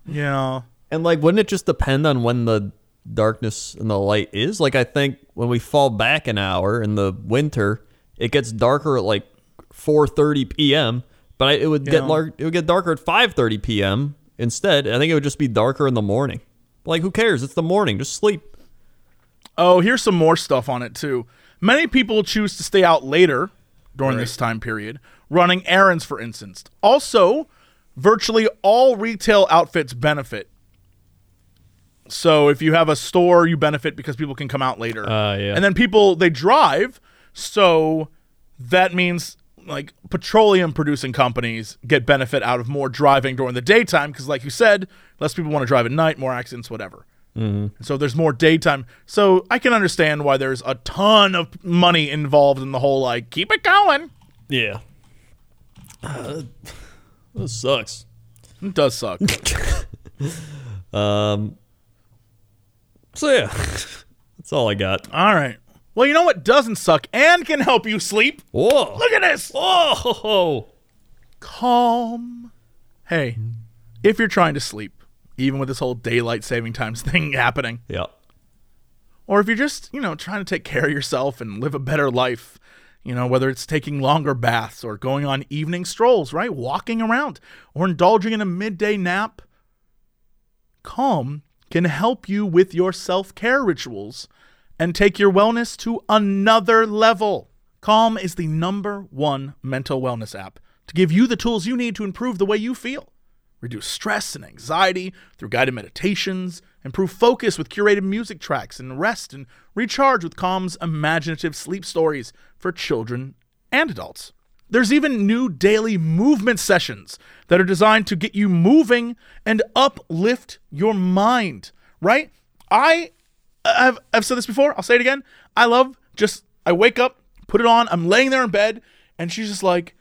Yeah. And like, wouldn't it just depend on when the darkness and the light is? Like, I think when we fall back an hour in the winter, it gets darker at like 4:30 p.m. But I, it would get Yeah. lar- it would get darker at 5:30 p.m. instead. I think it would just be darker in the morning. Like, who cares? It's the morning. Just sleep. Oh, here's some more stuff on it too. Many people choose to stay out later during this time period, running errands, for instance. Also, virtually all retail outfits benefit. So if you have a store, you benefit because people can come out later. Uh, yeah. And then people they drive, so that means like petroleum producing companies get benefit out of more driving during the daytime because like you said, less people want to drive at night, more accidents, whatever. And so there's more daytime. So I can understand why there's a ton of money involved in the whole like keep it going. Yeah. Uh, this sucks. It does suck. Um. So yeah, that's all I got. All right. Well, you know what doesn't suck and can help you sleep? Whoa! Look at this. Whoa! Calm. Hey, if you're trying to sleep, even with this whole daylight saving times thing happening, Yeah. or if you're just, you know, trying to take care of yourself and live a better life, you know, whether it's taking longer baths or going on evening strolls, right? Walking around or indulging in a midday nap, Calm can help you with your self care rituals and take your wellness to another level. Calm is the number one mental wellness app to give you the tools you need to improve the way you feel reduce stress and anxiety through guided meditations, improve focus with curated music tracks, and rest and recharge with Calm's imaginative sleep stories for children and adults. There's even new daily movement sessions that are designed to get you moving and uplift your mind, right? I I've, I've said this before, I'll say it again. I love just I wake up, put it on, I'm laying there in bed, and she's just like,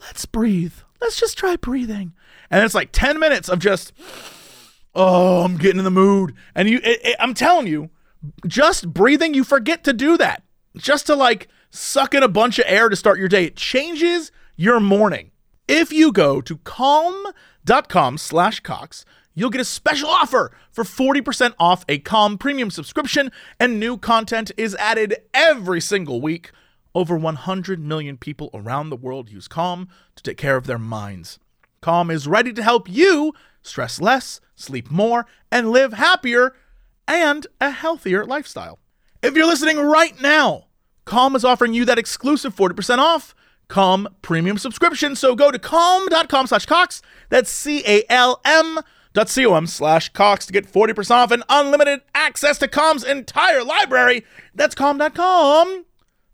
let's breathe. Let's just try breathing. And it's like 10 minutes of just, oh, I'm getting in the mood. And you, it, it- I'm telling you, just breathing, you forget to do that. Just to like suck in a bunch of air to start your day. It changes your morning. If you go to calm.com slash Cox, you'll get a special offer for 40% off a Calm premium subscription, and new content is added every single week. Over 100 million people around the world use Calm to take care of their minds. Calm is ready to help you stress less, sleep more, and live happier and a healthier lifestyle. If you're listening right now, Calm is offering you that exclusive 40% off Calm premium subscription. So go to calm.com slash Cox. That's C-A-L-M dot C-O-M slash Cox to get 40% off and unlimited access to Calm's entire library. That's calm.com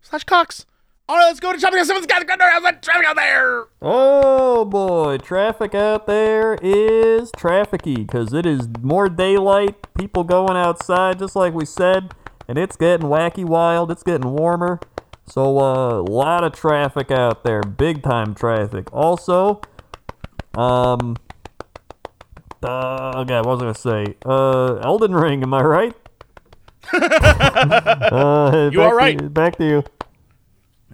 slash Cox. All right, let's go to shopping. Someone's got how's that traffic out there? Oh boy, traffic out there is trafficy because it is more daylight, people going outside, just like we said, and it's getting wacky wild, it's getting warmer. So, uh, a lot of traffic out there, big time traffic. Also, um, uh, okay, what was I gonna say? Uh, Elden Ring, am I right? uh, You are to- back to you.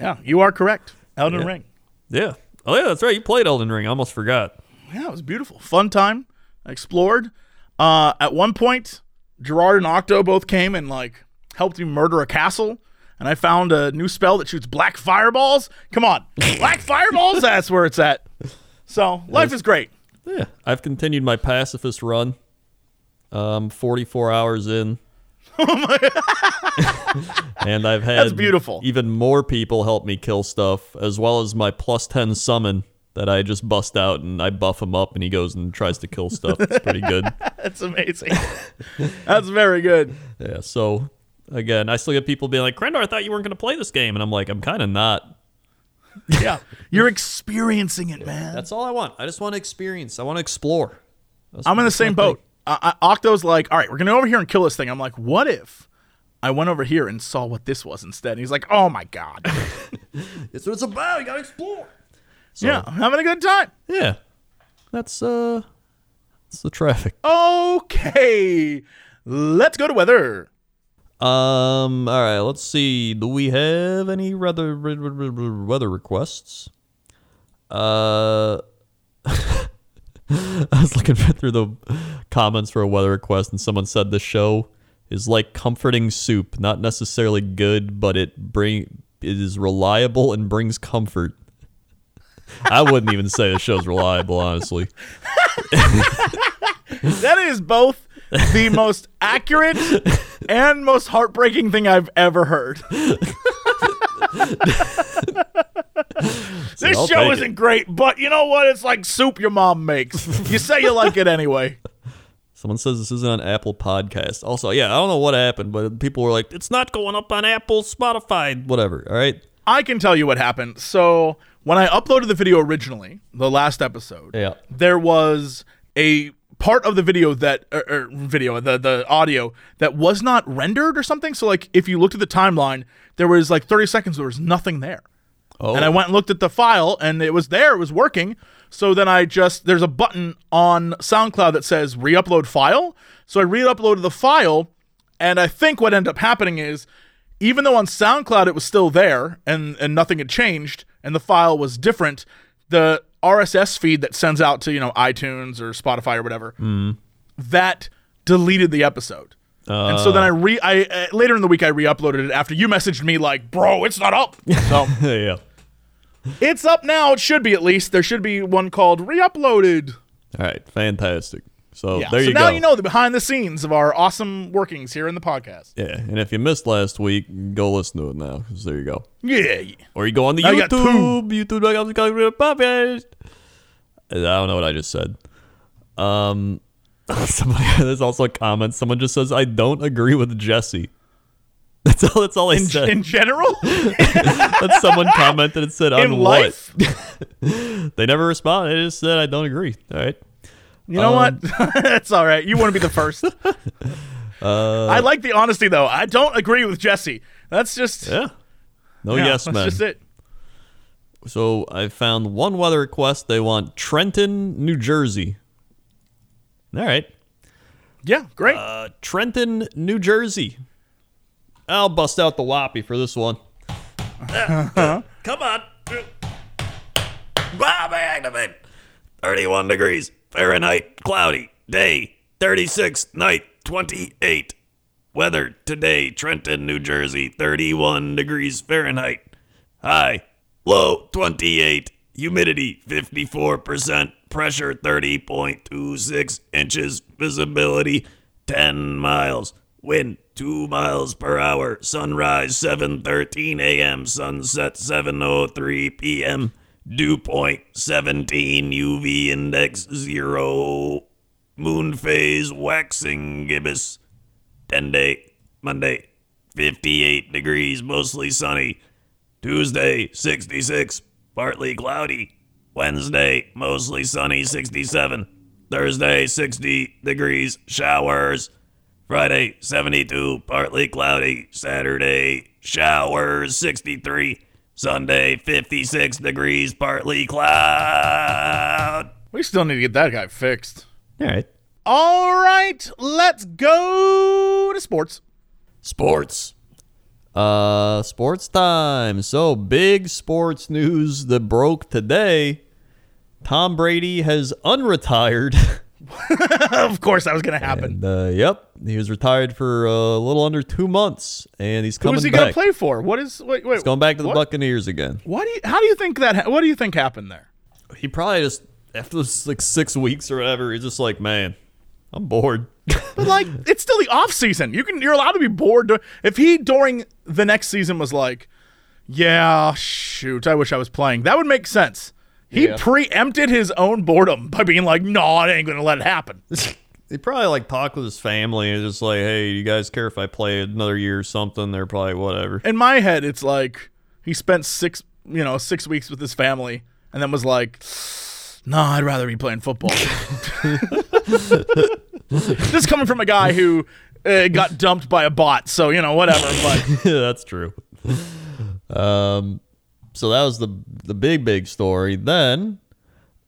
Yeah, you are correct. Elden Yeah. Ring. Yeah. Oh yeah, that's right. You played Elden Ring. I almost forgot. Yeah, it was beautiful. Fun time. I explored. Uh, at one point, Gerard and Octo both came and like helped me murder a castle. And I found a new spell that shoots black fireballs. Come on, black fireballs. That's where it's at. So life is great. Yeah, I've continued my pacifist run. Um, 44 hours in. and I've had That's beautiful. even more people help me kill stuff, as well as my plus 10 summon that I just bust out and I buff him up and he goes and tries to kill stuff. It's pretty good. That's amazing. That's very good. Yeah, so again, I still get people being like, Crendor, I thought you weren't going to play this game. And I'm like, I'm kind of not. Yeah, you're experiencing it, man. That's all I want. I just want to experience. I want to explore. That's- I'm in the same boat. I, I, Octo's like, all right, we're gonna go over here and kill this thing. I'm like, what if I went over here and saw what this was instead? And he's like, oh my god. It's what it's about. You got to explore. So, yeah, I'm having a good time. Yeah. That's uh that's the traffic. Okay, let's go to weather. Um all right, let's see. Do we have any weather weather requests? Uh I was looking through the comments for a weather request and someone said the show is like comforting soup, not necessarily good, but it bring it is reliable and brings comfort. I wouldn't even say the show's reliable, honestly. That is both the most accurate and most heartbreaking thing I've ever heard. this I'll show isn't great, but you know what? It's like soup your mom makes. You say you like it anyway. Someone says this isn't on Apple Podcast. Also, yeah, I don't know what happened, but people were like, "It's not going up on Apple, Spotify, whatever." All right. I can tell you what happened. So when I uploaded the video originally, the last episode, Yeah. there was a part of the video that or, or video the the audio that was not rendered or something. So like if you looked at the timeline, there was like 30 seconds there was nothing there. Oh, And I went and looked at the file and it was there, it was working. So then I just there's a button on SoundCloud that says re-upload file. So I re-uploaded the file and I think what ended up happening is even though on SoundCloud it was still there and and nothing had changed and the file was different, the RSS feed that sends out to, you know, iTunes or Spotify or whatever, mm-hmm. that deleted the episode. And so then I re I uh, later in the week I re-uploaded it after you messaged me like, "Bro, it's not up." So yeah. it's up now. It should be at least. There should be one called re-uploaded. All right, fantastic. So Yeah. there so you now go. Now you know the behind the scenes of our awesome workings here in the podcast. Yeah, and if you missed last week, go listen to it now. 'cause there you go. Yeah. Or you go on the Now YouTube, YouTube.com podcast. I don't know what I just said. Um, somebody there's also a comment. Someone just says, "I don't agree with Jesse." That's all. That's all I In, said. in general, That's someone commented and said, in "On life, what?" They never responded. They just said, "I don't agree." All right. you know Um, what? That's all right. You want to be the first. Uh, I like the honesty though. I don't agree with Jesse. That's just Yeah. No yeah, yes man. that's just it. So I found one weather request. They want Trenton, New Jersey. All right. Yeah, great. Uh, Trenton, New Jersey. I'll bust out the whoppy for this one. Come on. Bob, activate. 31 degrees Fahrenheit, cloudy. Day, 36. Night, 28. Weather today, Trenton, New Jersey, 31 degrees Fahrenheit. High, low, 28. Humidity, 54%. Pressure, 30.26 inches. Visibility, 10 miles. Wind, 2 miles per hour. Sunrise, 7.13 a.m. Sunset, 7.03 p.m. Dew point, 17. UV index, 0. Moon phase, waxing gibbous. 10 day, Monday, 58 degrees, mostly sunny. Tuesday, 66, partly cloudy. Wednesday, mostly sunny, 67. Thursday, 60 degrees, showers. Friday, 72, partly cloudy. Saturday, showers, 63. Sunday, 56 degrees, partly cloud. We still need to get that guy fixed. All right. All right, let's go to sports. Sports. Uh, sports time. So big sports news that broke today. Tom Brady has unretired. of course, that was going to happen. and, uh, yep, he was retired for a little under two months, and he's coming is he going to play for? What is wait wait? He's going back to the what? Buccaneers again. What do you? How do you think that? What do you think happened there? He probably just after like six weeks or whatever, he's just like, man, I'm bored. But like, it's still the off season. You can you're allowed to be bored. If he during the next season was like, yeah, shoot, I wish I was playing. That would make sense. He Yeah. preempted his own boredom by being like, no, I ain't gonna let it happen. he probably like talked with his family and just like, hey, you guys care if I play another year or something? They're probably whatever. In my head, it's like he spent six, you know, six weeks with his family, and then was like, no, I'd rather be playing football. this is coming from a guy who uh, got dumped by a bot, so you know, whatever. But That's true. Um, so that was the the big big story. Then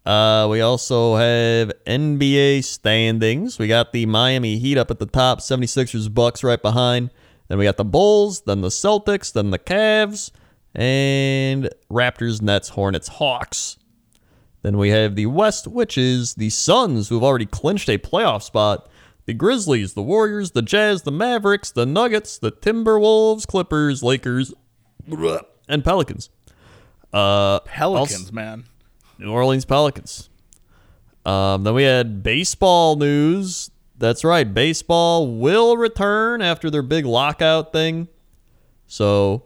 uh, we also have NBA standings. We got the Miami Heat up at the top, 76ers Bucks right behind. Then we got the Bulls, then the Celtics, then the Cavs, and Raptors, Nets, Hornets, Hawks. Then we have the West, which is the Suns, who have already clinched a playoff spot. The Grizzlies, the Warriors, the Jazz, the Mavericks, the Nuggets, the Timberwolves, Clippers, Lakers, and Pelicans. Uh, Pelicans, also- man. New Orleans Pelicans. Um, then we had baseball news. That's right, baseball will return after their big lockout thing. So,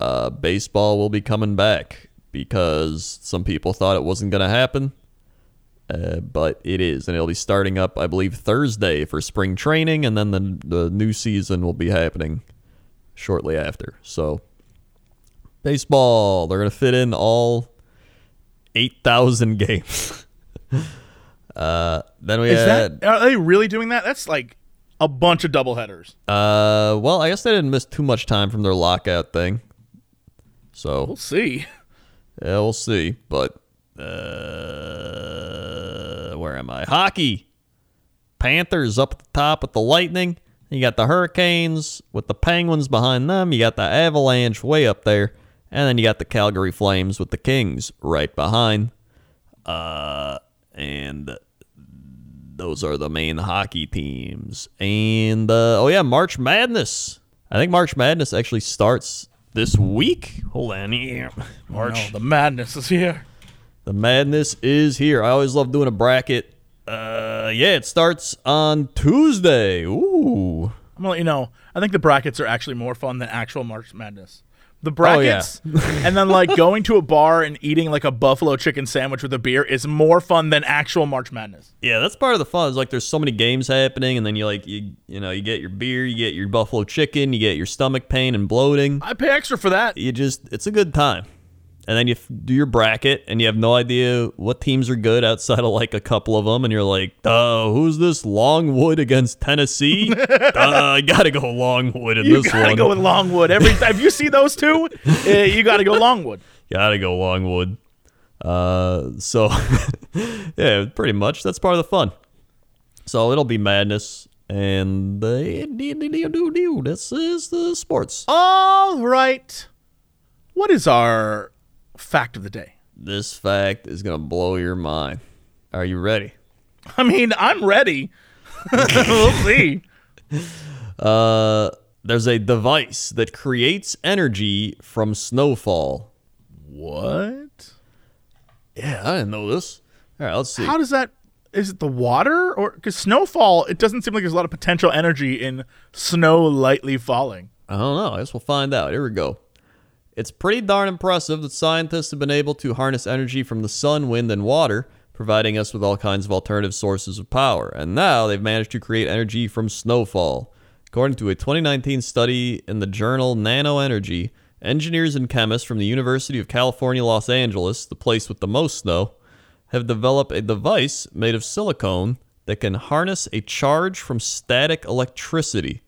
uh, baseball will be coming back because some people thought it wasn't going to happen. Uh, but it is, and it'll be starting up, I believe, Thursday for spring training, and then the the new season will be happening shortly after. So, baseball, they're gonna fit in all eight thousand games. uh, then we Is had, that are they really doing that? That's like a bunch of double headers. uh, well, I guess they didn't miss too much time from their lockout thing. So We'll see. Yeah, we'll see. But uh, where am I? Hockey. Panthers up at the top with the Lightning. You got the Hurricanes with the Penguins behind them. You got the Avalanche way up there. And then you got the Calgary Flames with the Kings right behind. Uh, and those are the main hockey teams. And uh, oh yeah, March Madness. I think March Madness actually starts this week. Hold on here. March. No, the madness is here. The madness is here. I always love doing a bracket. Uh, yeah, it starts on Tuesday. Ooh. I'm gonna let you know. I think the brackets are actually more fun than actual March Madness. The Oh, yeah. brackets, and then like going to a bar and eating like a buffalo chicken sandwich with a beer is more fun than actual March Madness. Yeah, that's part of the fun. Is like there's so many games happening, and then you like you you know you get your beer, you get your buffalo chicken, you get your stomach pain and bloating. I pay extra for that. You just it's a good time. And then you f- do your bracket, and you have no idea what teams are good outside of like a couple of them, and you're like, "Uh, who's this Longwood against Tennessee? uh, I gotta go Longwood in You this gotta one. go with Longwood every time. If you see those two, uh, you gotta go Longwood. Gotta go Longwood. Uh, so yeah, pretty much that's part of the fun. So it'll be madness, and uh, this is the sports. All right. What is our fact of the day? This fact is gonna blow your mind. Are you ready? I mean, I'm ready. we'll see. Uh, there's a device that creates energy from snowfall. What? Yeah, I didn't know this. All right, let's see. How does that? Is it the water or because snowfall? It doesn't seem like there's a lot of potential energy in snow lightly falling. I don't know. I guess we'll find out. Here we go. It's pretty darn impressive that scientists have been able to harness energy from the sun, wind, and water, providing us with all kinds of alternative sources of power. And now they've managed to create energy from snowfall. According to a 2019 study in the journal Nano Energy, engineers and chemists from the University of California, Los Angeles, the place with the most snow, have developed a device made of silicone that can harness a charge from static electricity.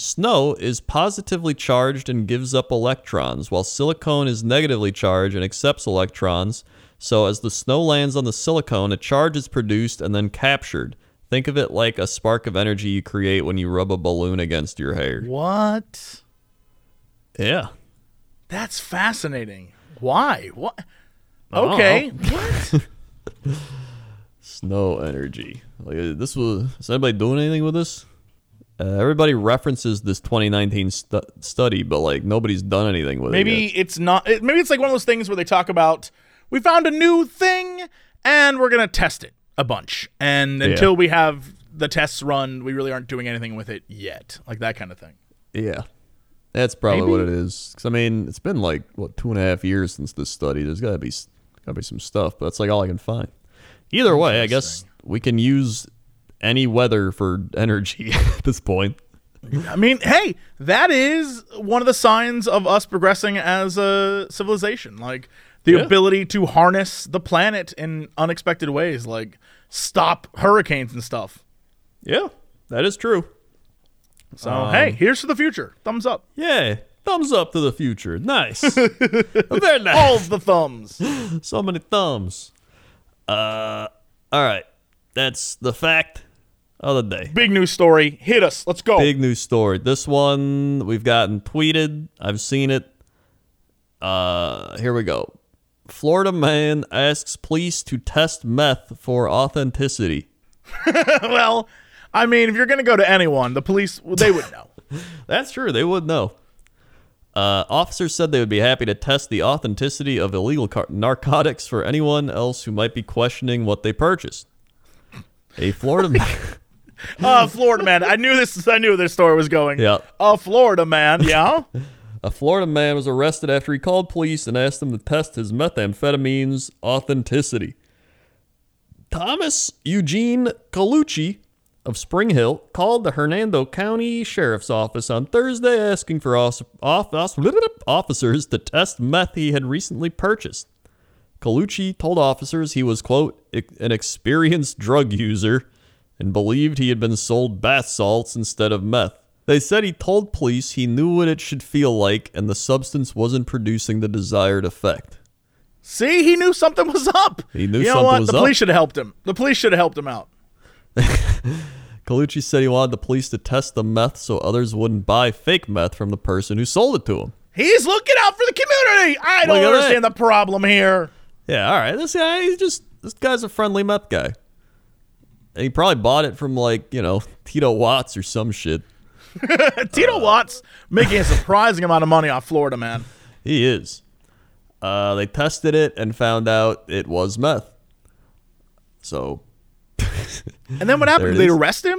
Snow is positively charged and gives up electrons, while silicone is negatively charged and accepts electrons. So, as the snow lands on the silicone, a charge is produced and then captured. Think of it like a spark of energy you create when you rub a balloon against your hair. What? Yeah. That's fascinating. Why? What? Okay. What? Snow energy. Like this was. Is anybody doing anything with this? Uh, everybody references this 2019 stu- study, but like nobody's done anything with it. maybe it's not. It, maybe it's like one of those things where they talk about we found a new thing and we're gonna test it a bunch, and until we have the tests run, we really aren't doing anything with it yet, like that kind of thing. Yeah, that's probably what it is. Maybe. is. 'Cause, I mean, it's been like what two and a half years since this study. There's got to be got to be some stuff, but that's like all I can find. Either way, I guess we can use any weather for energy at this point. I mean, hey, that is one of the signs of us progressing as a civilization. Like the Yeah. ability to harness the planet in unexpected ways, like stop hurricanes and stuff. Yeah, that is true. So, Um, hey, here's to the future. Thumbs up. Yeah, thumbs up to the future. Nice, very nice. All the thumbs. so many thumbs. Uh, all right, that's the fact of the day. Big news story. Hit us. Let's go. Big news story. This one we've gotten tweeted. I've seen it. Uh, here we go. Florida man asks police to test meth for authenticity. well, I mean, if you're going to go to anyone, the police, they would know. That's true. They would know. Uh, officers said they would be happy to test the authenticity of illegal car- narcotics for anyone else who might be questioning what they purchased. A Florida man. Uh, Florida man. I knew this. I knew this story was going. Yeah. A Florida man. Yeah. A Florida man was arrested after he called police and asked them to test his methamphetamine's authenticity. Thomas Eugene Colucci of Spring Hill called the Hernando County Sheriff's Office on Thursday asking for os- off- os- officers to test meth he had recently purchased. Colucci told officers he was, quote, an experienced drug user and believed he had been sold bath salts instead of meth. They said he told police he knew what it should feel like and the substance wasn't producing the desired effect. See, he knew something was up. He knew you know something what? was the up. The police should have helped him. The police should have helped him out. Colucci said he wanted the police to test the meth so others wouldn't buy fake meth from the person who sold it to him. He's looking out for the community. I don't understand the problem here. Yeah, all right. This guy, he's just this guy's a friendly meth guy. And he probably bought it from like you know Tito Watts or some shit. Tito Watts making a surprising amount of money off Florida, man. He is. Uh, they tested it and found out it was meth. So And then what happened? Did they arrest him?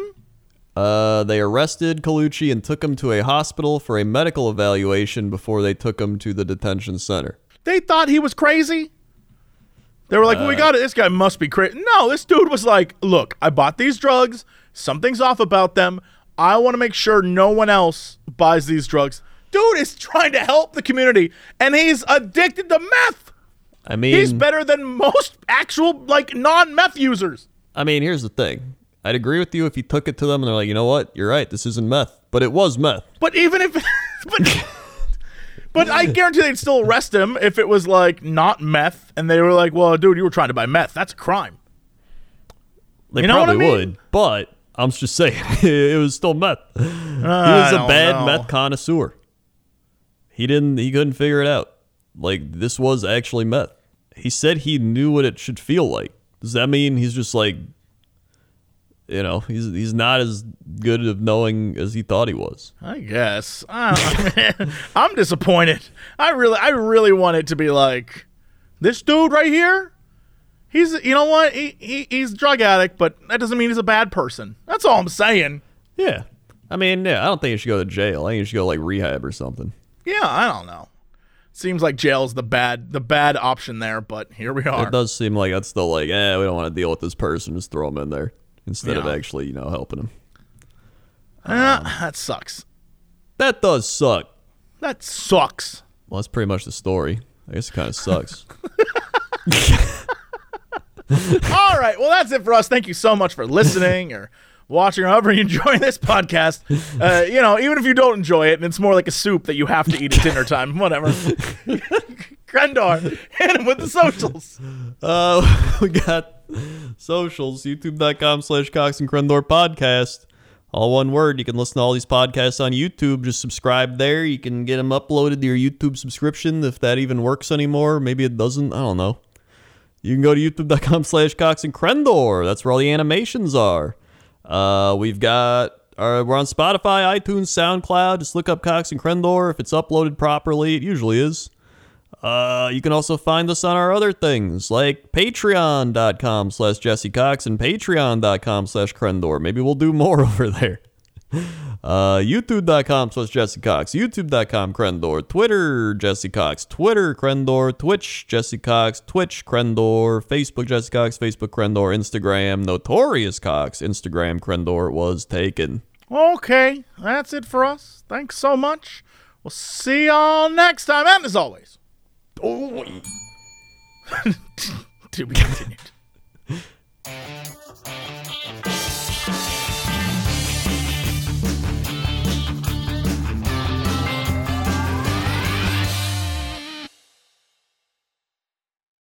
uh, they arrested Colucci and took him to a hospital for a medical evaluation before they took him to the detention center. They thought he was crazy. They were like, Uh, "We got it. This guy must be crazy." No, this dude was like, "Look, I bought these drugs. Something's off about them. I want to make sure no one else buys these drugs." Dude is trying to help the community, and he's addicted to meth. I mean, He's better than most actual like non-meth users. I mean, here's the thing. I'd agree with you if you took it to them and they're like, you know what, you're right, this isn't meth, but it was meth. But even if, but, but I guarantee they'd still arrest him if it was like not meth, and they were like, "Well, dude, you were trying to buy meth. That's a crime." They You know what I mean? would, but I'm just saying, it was still meth. Ah, he was a bad know. meth connoisseur. He didn't. He couldn't figure it out. like this was actually meth. He said he knew what it should feel like. Does that mean he's just like, you know, he's he's not as good of knowing as he thought he was? I guess. I don't know, man. I'm disappointed. I really, I really want it to be like this dude right here. He's, you know what? He, he he's a drug addict, but that doesn't mean he's a bad person. That's all I'm saying. Yeah. I mean, yeah, I don't think he should go to jail. I think he should go like rehab or something. Yeah, I don't know. Seems like jail's the bad, the bad option there, but here we are. It does seem like that's the like, eh, we don't want to deal with this person. Just throw him in there instead of actually, you know, helping him. Eh, that sucks. That does suck. That sucks. Well, that's pretty much the story. I guess it kind of sucks. All right. Well, that's it for us. Thank you so much for listening or watching or however you enjoy this podcast. Uh, you know, even if you don't enjoy it and it's more like a soup that you have to eat at dinner time, whatever. Crendor, hit him with the socials. Uh, we got socials, youtube.com slash Cox and Crendor podcast. All one word. You can listen to all these podcasts on YouTube. Just subscribe there. You can get them uploaded to your YouTube subscription if that even works anymore. Maybe it doesn't. I don't know. You can go to youtube.com slash Cox and Crendor. That's where all the animations are. Uh, we've got, uh, we're on Spotify, iTunes, SoundCloud. Just look up Cox and Crendor. If it's uploaded properly, it usually is. Uh, you can also find us on our other things like patreon.com slash Jesse Cox and patreon.com slash Crendor. Maybe we'll do more over there. Uh, youtube.com slash Jesse Cox, youtube.com Crendor, Twitter Jesse Cox, Twitter Crendor, Twitch Jesse Cox, Twitch Crendor, Facebook Jesse Cox, Facebook Crendor, Instagram Notorious Cox, Instagram Crendor was taken. Okay. That's it for us. Thanks so much. We'll see y'all next time. And as always, Oh, to be continued.